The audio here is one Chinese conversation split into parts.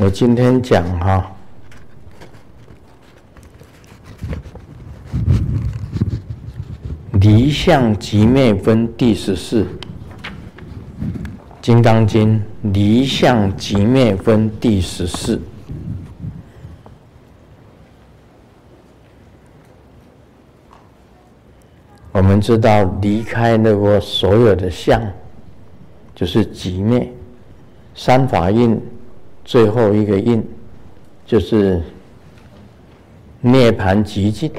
我今天讲哈，离相即灭分第十四，《金刚经》离相即灭分第十四。我们知道，离开那个所有的相，就是寂灭。三法印，最后一个印，就是涅槃极境，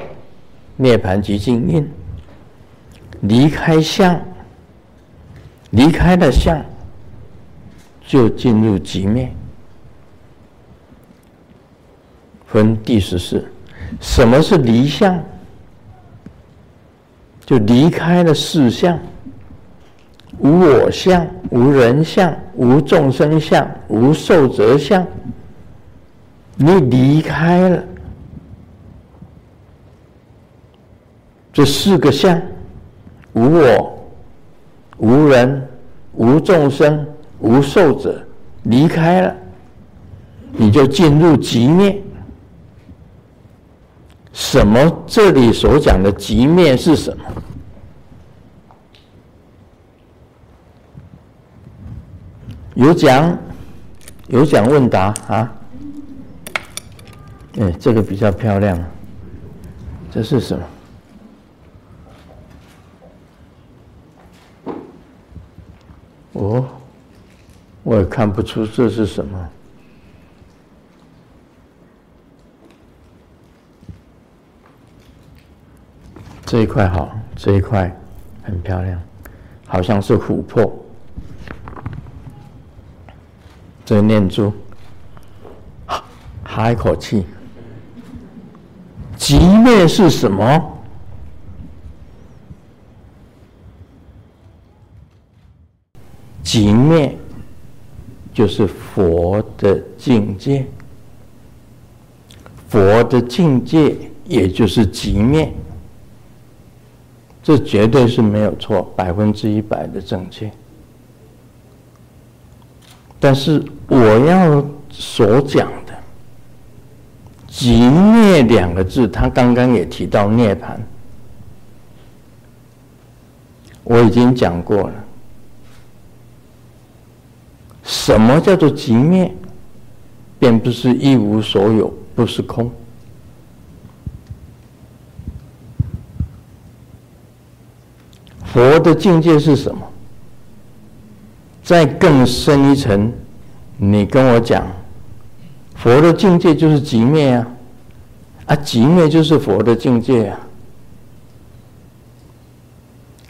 涅槃极境印。离开相，离开了相，就进入极灭。分第十四，什么是离相？就离开了四相，无我相，无人相，无众生相，无寿者相。你离开了这四个相，无我、无人、无众生、无寿者，离开了，你就进入极灭。什么？这里所讲的极灭是什么？有奖，有奖问答啊！哎，这个比较漂亮。这是什么？哦，我也看不出这是什么。这一块好，这一块很漂亮，好像是琥珀。这念珠，哈一口气。寂灭是什么？寂灭就是佛的境界，佛的境界也就是寂灭。这绝对是没有错，百分之一百的正确。但是我要所讲的“极灭”两个字，他刚刚也提到涅槃，我已经讲过了。什么叫做极灭？便不是一无所有，不是空。佛的境界是什么？再更深一层，你跟我讲，佛的境界就是极灭啊！啊，极灭就是佛的境界啊！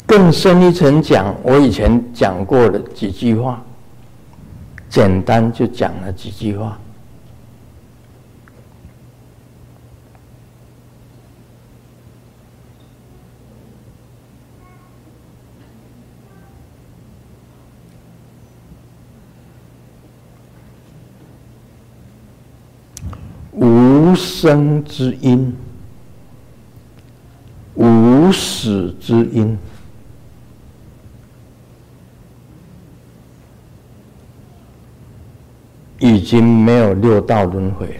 更深一层讲，我以前讲过的几句话，简单就讲了几句话。无生之因，无死之因，已经没有六道轮回，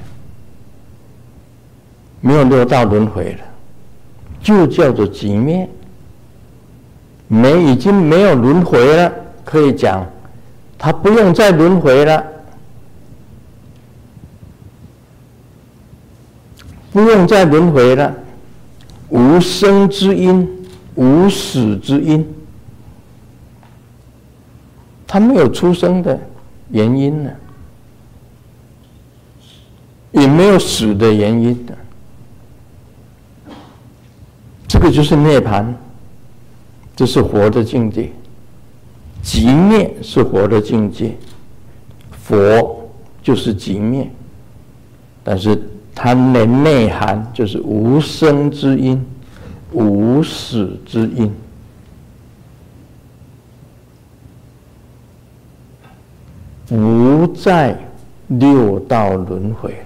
没有六道轮回了，就叫做寂灭。没，已经没有轮回了，可以讲，他不用再轮回了。不用再轮回了，无生之因，无死之因，他没有出生的原因呢，也没有死的原因的，这个就是涅槃，这是活的境界，寂灭是活的境界，佛就是寂灭，但是。它的内涵就是无生之因，无死之因，不在六道轮回了。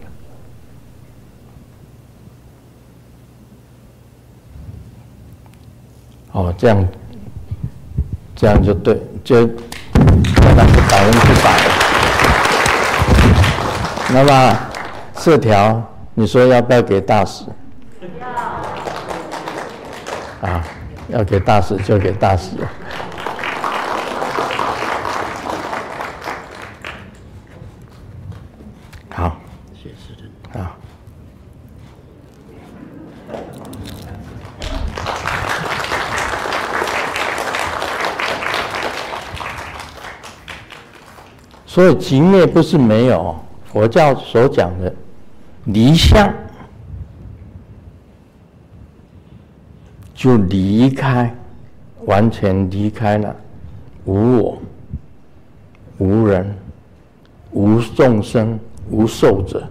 哦，这样，这样就对，就那是百分之百。那么四条，你说要不要给大使？要。啊，要给大使就给大使。好，谢谢。好。所以极灭不是没有。佛教所讲的离相，就离开，完全离开了无我、无人、无众生、无寿者，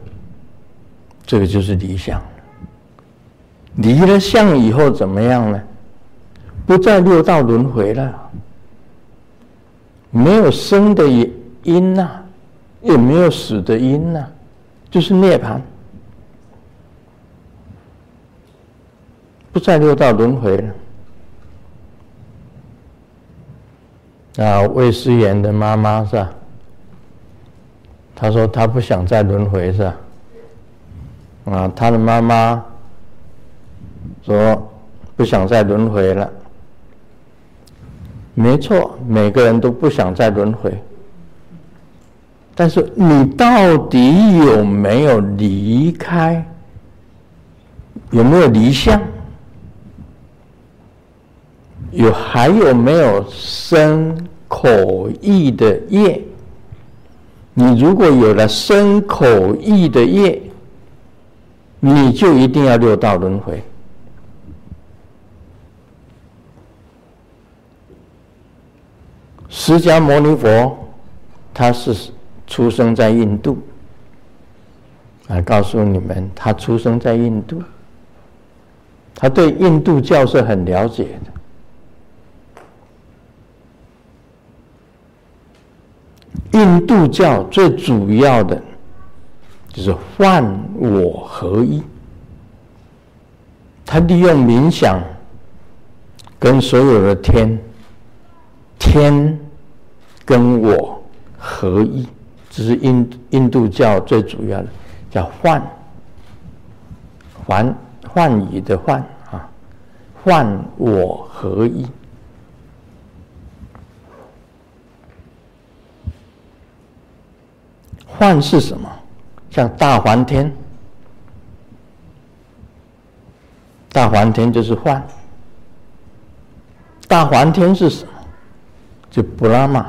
这个就是离相。离了相以后怎么样呢？不再六道轮回了，没有生的因呐、啊。也没有死的因呢、啊，就是涅槃，不再六道轮回了。啊，魏思言的妈妈是吧？她说她不想再轮回是吧？啊，她的妈妈说不想再轮回了。没错，每个人都不想再轮回。但是你到底有没有离开？有没有离相？有还有没有生口意的业？你如果有了生口意的业，你就一定要六道轮回。释迦牟尼佛，他是。出生在印度，啊，告诉你们，他出生在印度，他对印度教是很了解的。印度教最主要的就是幻我合一，他利用冥想跟所有的天，天跟我合一。这是印印度教最主要的，叫幻，幻幻语的幻啊，幻我合一。幻是什么？像大梵天，大梵天就是幻。大梵天是什么？就布拉玛。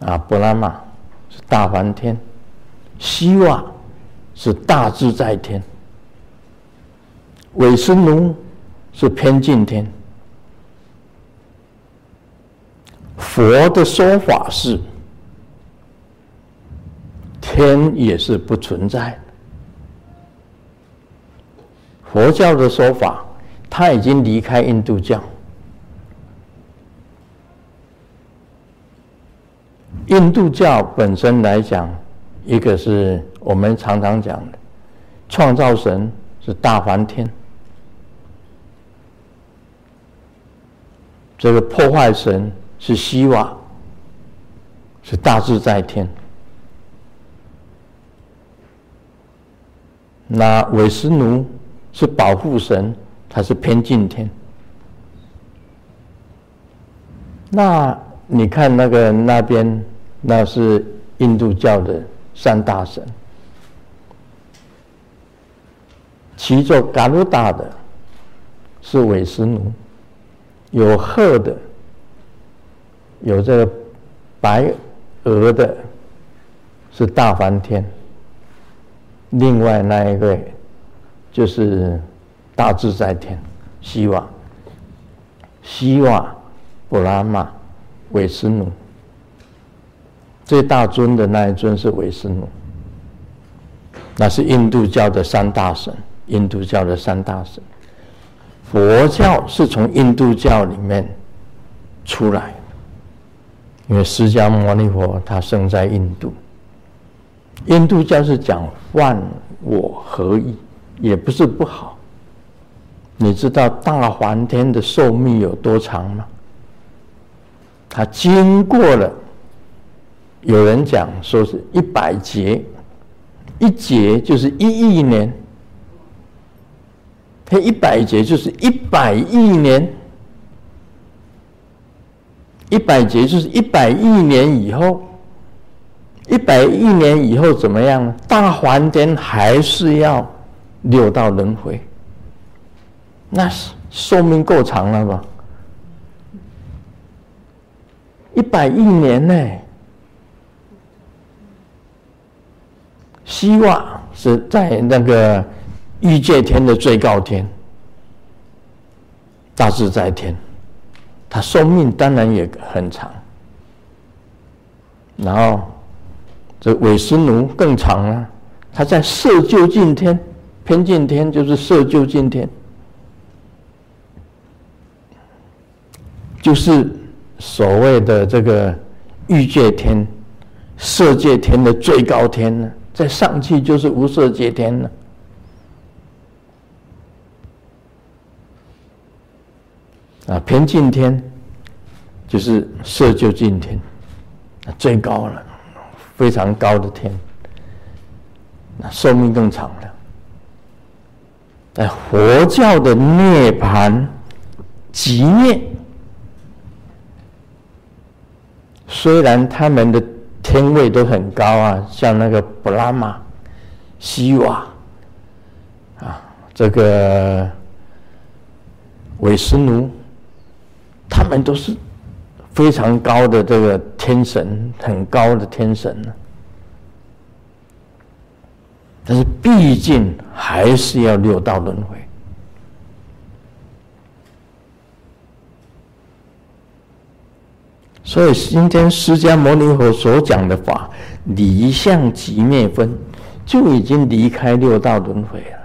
啊，布拉玛是大梵天，希望是大自在天，韦斯奴是偏近天。佛的说法是，天也是不存在的。佛教的说法，他已经离开印度教。印度教本身来讲，一个是我们常常讲的，创造神是大梵天，这个破坏神是希望，是大自在天。那韦斯奴是保护神，他是偏近天。那你看那个那边。那是印度教的三大神，骑着嘎鲁达的是韦斯奴，有鹤的，有这个白鹅的，是大梵天。另外那一位就是大自在天，希瓦，希瓦、布拉玛、韦斯奴。最大尊的那一尊是韦斯奴，那是印度教的三大神。印度教的三大神，佛教是从印度教里面出来，因为释迦牟尼佛他生在印度。印度教是讲万我合一，也不是不好。你知道大梵天的寿命有多长吗？他经过了。有人讲说是一百劫，一劫就是一亿年，他一百劫就是一百亿年，一百劫就是一百亿年以后，一百亿年以后怎么样呢？大梵天还是要六道轮回，那是寿命够长了吧？一百亿年呢？希望是在那个欲界天的最高天，大自在天，他寿命当然也很长。然后这韦斯奴更长了，他在色究竟天，偏净天就是色究竟天，就是所谓的这个欲界天、色界天的最高天呢。再上去就是无色界天了，啊偏净天就是色究竟天，最高了，非常高的天，那寿命更长了。在佛教的涅槃极灭，虽然他们的。天位都很高啊，像那个布拉玛、西瓦啊，这个韦斯奴，他们都是非常高的这个天神，很高的天神。但是毕竟还是要六道轮回。所以今天释迦牟尼佛所讲的法，离相即灭分，就已经离开六道轮回了。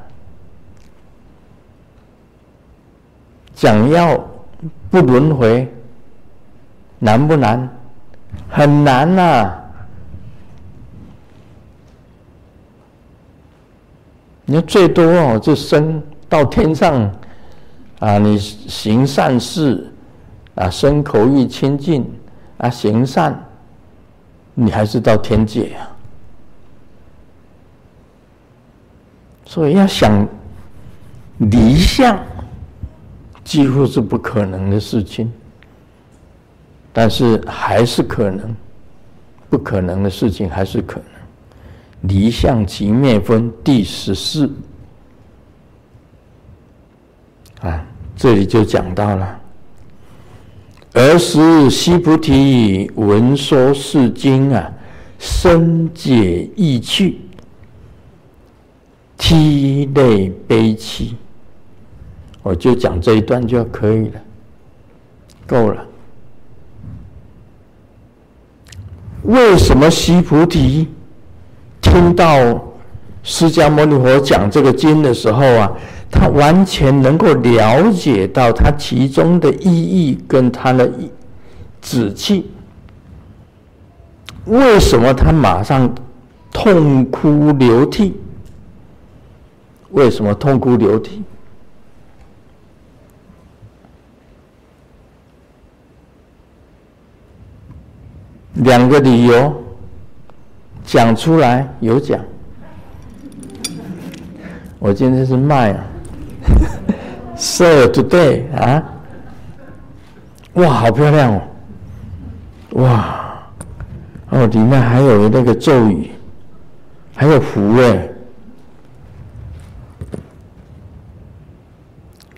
讲要不轮回，难不难？很难呐、啊！你要最多哦，就升到天上啊，你行善事啊，身口意清净。啊，行善，你还是到天界啊。所以要想离相，几乎是不可能的事情。但是还是可能，不可能的事情还是可能。离相寂灭分第十四啊，这里就讲到了。尔时须菩提闻说是经啊，深解意趣，涕泪悲泣。我就讲这一段就可以了，够了。为什么西菩提听到释迦牟尼佛讲这个经的时候啊？他完全能够了解到他其中的意义跟他的旨趣。为什么他马上痛哭流涕？为什么痛哭流涕？两个理由讲出来有讲。我今天是卖啊。So today 啊，哇，好漂亮哦！哇，哦，里面还有那个咒语，还有符哎！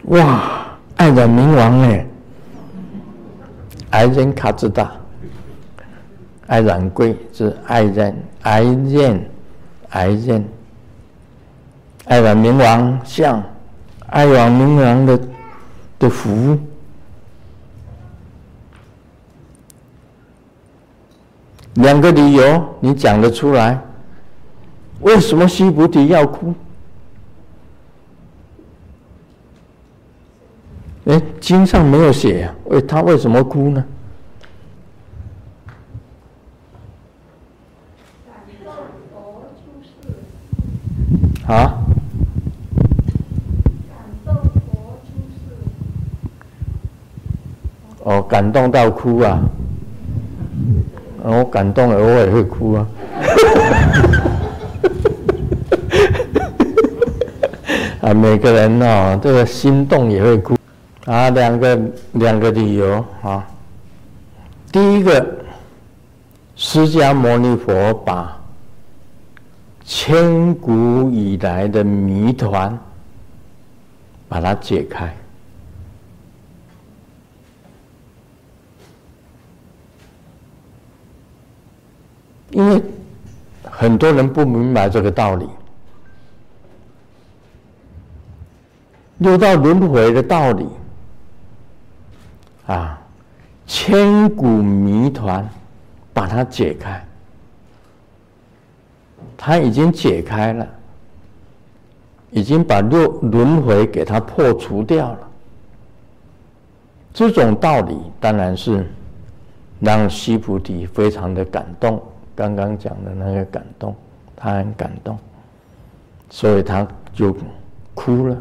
哇，爱染冥王哎，爱染卡兹达，爱染贵是爱染爱染爱染爱染明王像。爱染明王的的福，两个理由你讲得出来？为什么须菩提要哭？哎，经上没有写，为他为什么哭呢？啊？哦，感动到哭啊！我感动了，我也会哭啊。啊，每个人哦，这个心动也会哭。啊，两个两个理由啊。第一个，释迦牟尼佛把千古以来的谜团把它解开。因为很多人不明白这个道理。六道轮回的道理，啊，千古谜团，把它解开，他已经解开了，已经把六轮回给它破除掉了。这种道理当然是让须菩提非常的感动。刚刚讲的那个感动，他很感动，所以他就哭了。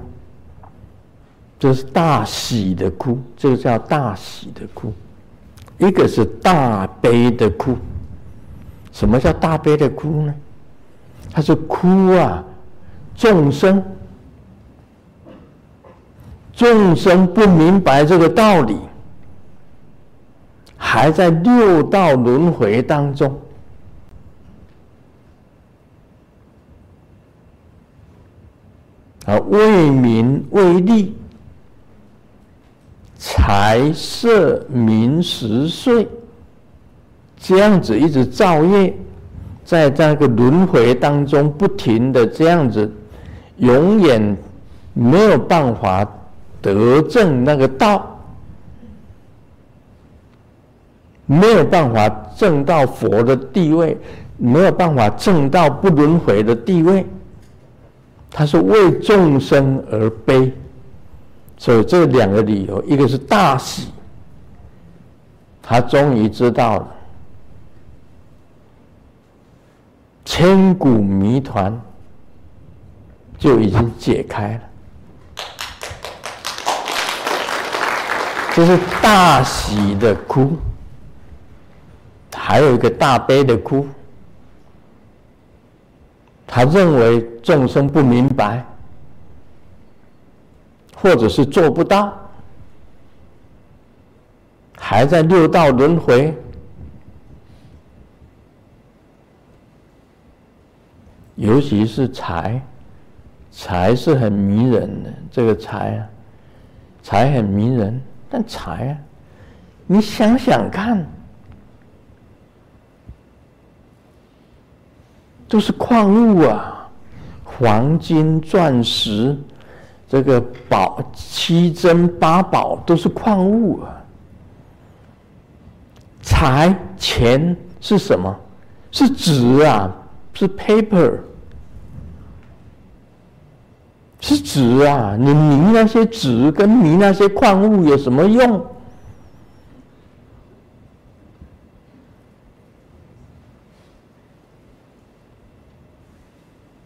这是大喜的哭，这个叫大喜的哭，一个是大悲的哭。什么叫大悲的哭呢？他是哭啊，众生，众生不明白这个道理，还在六道轮回当中，啊，为名为利。财色名食睡，这样子一直造业，在这个轮回当中不停的这样子，永远没有办法得证那个道，没有办法证到佛的地位，没有办法证到不轮回的地位，他是为众生而悲。所以这两个理由，一个是大喜，他终于知道了千古谜团就已经解开了，这是大喜的哭，还有一个大悲的哭，他认为众生不明白。或者是做不到，还在六道轮回，尤其是财，财是很迷人的。这个财啊，财很迷人，但财啊，你想想看，都是矿物啊，黄金、钻石。这个宝七珍八宝都是矿物啊，财钱是什么？是纸啊，是 paper，是纸啊！你迷那些纸跟迷那些矿物有什么用？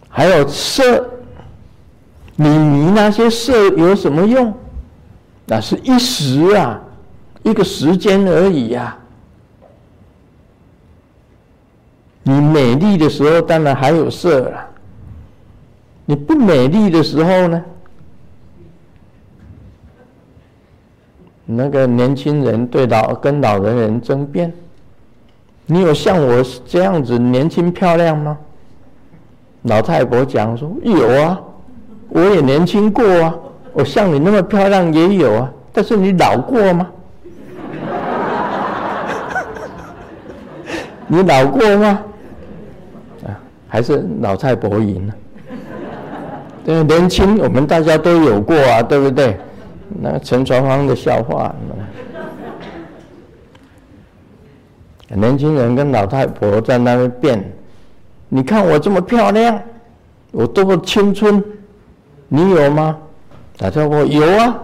还有色。你迷那些色有什么用？那是一时啊，一个时间而已呀、啊。你美丽的时候，当然还有色了。你不美丽的时候呢？那个年轻人对老跟老年人争辩：你有像我这样子年轻漂亮吗？老太婆讲说：有啊。我也年轻过啊，我像你那么漂亮也有啊，但是你老过吗？你老过吗？还是老太婆赢了。对，年轻我们大家都有过啊，对不对？那陈传芳的笑话，年轻人跟老太婆在那边辩，你看我这么漂亮，我多么青春。你有吗？他说我有啊，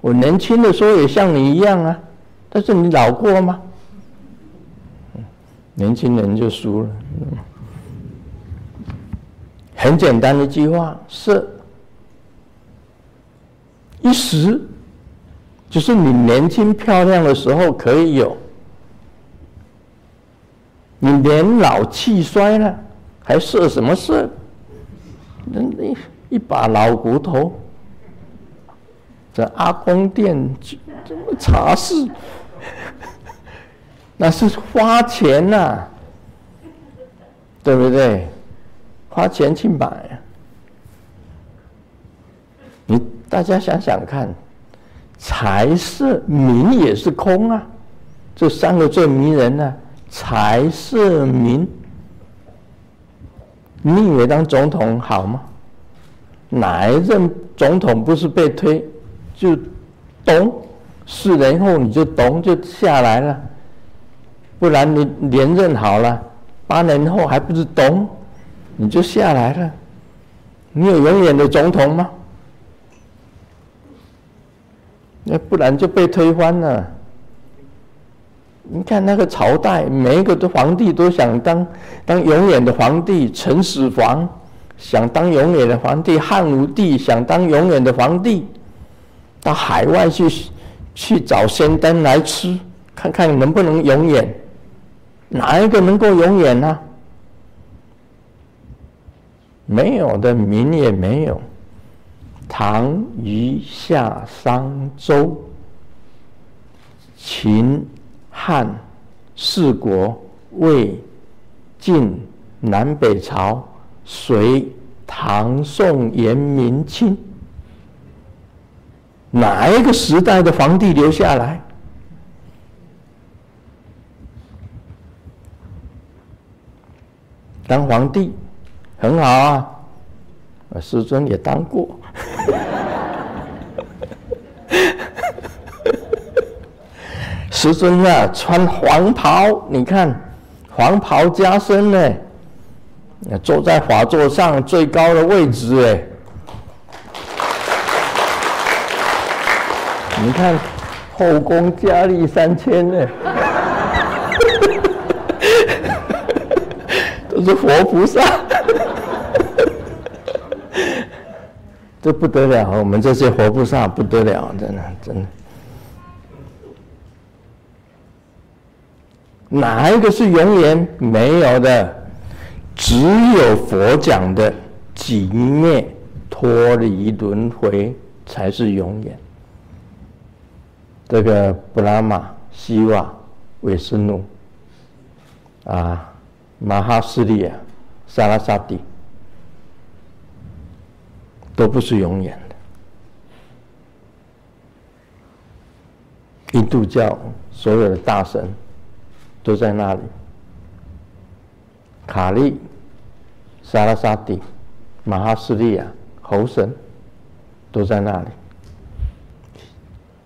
我年轻的时候也像你一样啊，但是你老过吗？年轻人就输了。很简单的一句话，色一时，就是你年轻漂亮的时候可以有，你年老气衰了，还设什么设？那一一把老骨头，这阿公店这么茶室，那是花钱呐、对不对？花钱去买。你大家想想看，财色名也是空啊，这三个最迷人呢、财色名，你以为当总统好吗？哪一任总统不是被推就咚，四年后你就咚就下来了，不然你连任好了，八年后还不是咚，你就下来了？你有永远的总统吗？那不然就被推翻了。你看那个朝代，每一个的皇帝都想当当永远的皇帝，秦始皇想当永远的皇帝，汉武帝想当永远的皇帝，到海外去去找仙丹来吃，看看能不能永远，哪一个能够永远呢？没有的名也没有，唐、虞、夏、商、周、秦。汉、四国、魏、晋、南北朝、隋、唐、宋、元、明、清，哪一个时代的皇帝留下来？当皇帝很好啊，师尊也当过。师尊啊，穿黄袍，你看黄袍加身呢，坐在法座上最高的位置哎，你看后宫佳丽三千呢，都是活菩萨，这不得了，我们这些活菩萨不得了，真的真的。哪一个是永远没有的？只有佛讲的寂灭脱离轮回才是永远。这个布拉玛、西瓦、韦斯努啊、马哈斯利亚、萨拉萨蒂，都不是永远的。印度教所有的大神。都在那里，卡利、萨拉萨蒂、马哈斯利亚、猴神都在那里。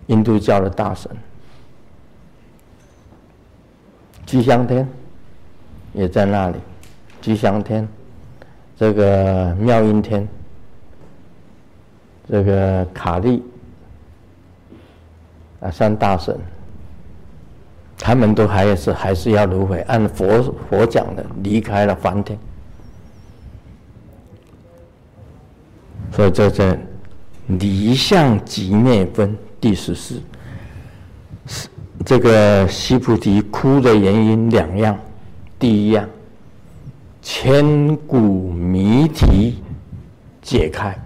印度教的大神，吉祥天也在那里。吉祥天，这个妙音天，这个卡利啊，三大神。他们都还是还是要轮回，按佛佛讲的离开了梵天，所以这这离相即灭分第十四，这个西菩提哭的原因两样，第一样，千古谜题解开，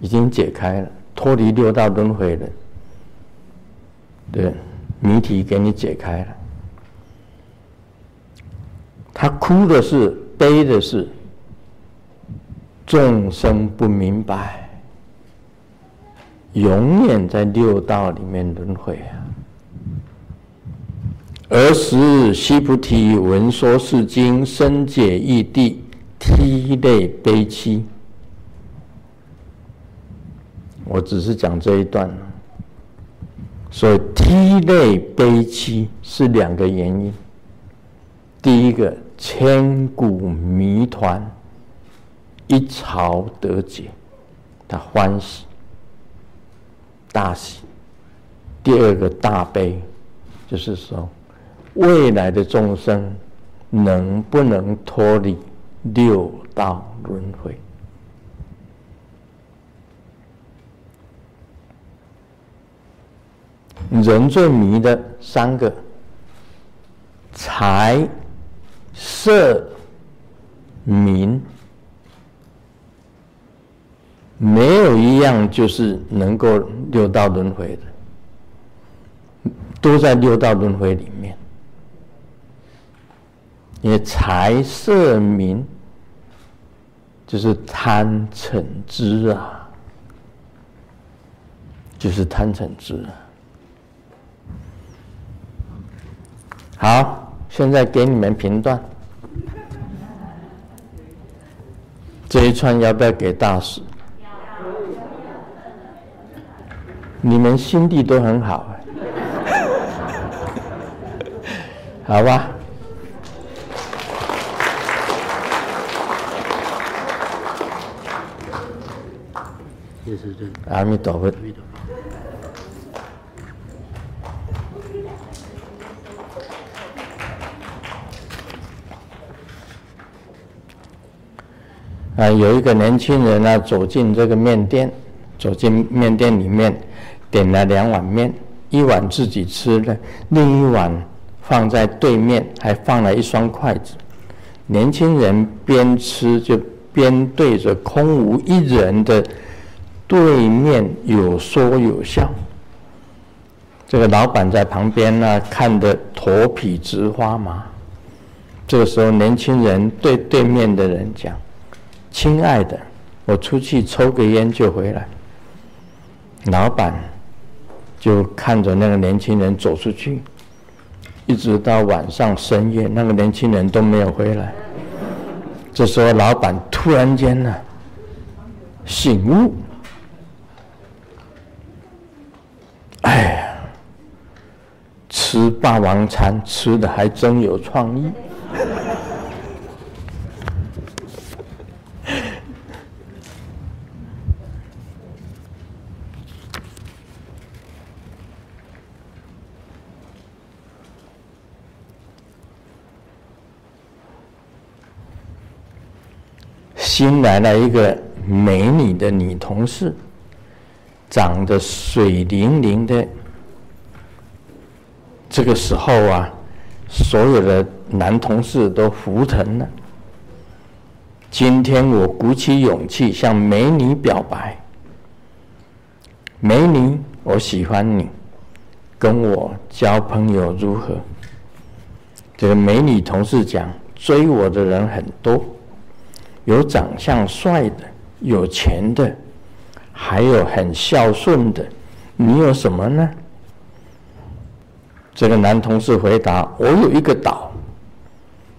已经解开了，脱离六道轮回了，对。谜题给你解开了，他哭的是，悲的是，众生不明白，永远在六道里面轮回啊。尔时须菩提闻说是经，深解义谛，涕泪悲泣。我只是讲这一段。所以涕泪悲泣是两个原因。第一个，千古谜团一朝得解，他欢喜大喜；第二个大悲，就是说未来的众生能不能脱离六道轮回？人最迷的三个：财、色、名，没有一样就是能够六道轮回的，都在六道轮回里面。因为财、色、名，就是贪嗔痴啊，就是贪嗔痴啊。好，现在给你们评断，这一串要不要给大师？你们心地都很好，好吧？阿弥陀佛。有一个年轻人呢，走进这个面店，走进面店里面，点了两碗面，一碗自己吃的，另一碗放在对面，还放了一双筷子。年轻人边吃就边对着空无一人的对面有说有笑。这个老板在旁边呢，看得头皮直发麻。这个时候，年轻人对对面的人讲。亲爱的，我出去抽个烟就回来。老板就看着那个年轻人走出去，一直到晚上深夜，那个年轻人都没有回来。这时候，老板突然间呢，醒悟，哎呀，吃霸王餐吃的还真有创意。新来了一个美女的女同事，长得水灵灵的。这个时候啊，所有的男同事都服腾了。今天我鼓起勇气向美女表白：“美女，我喜欢你，跟我交朋友如何？”这个美女同事讲：“追我的人很多。”有长相帅的，有钱的，还有很孝顺的，你有什么呢？这个男同事回答：“我有一个岛。”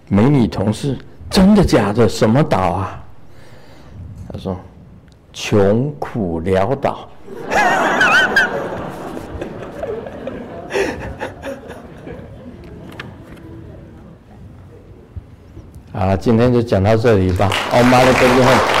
美女同事：“真的假的？什么岛啊？”他说：“穷苦潦倒。”好，今天就讲到这里吧。哦，妈的，再见。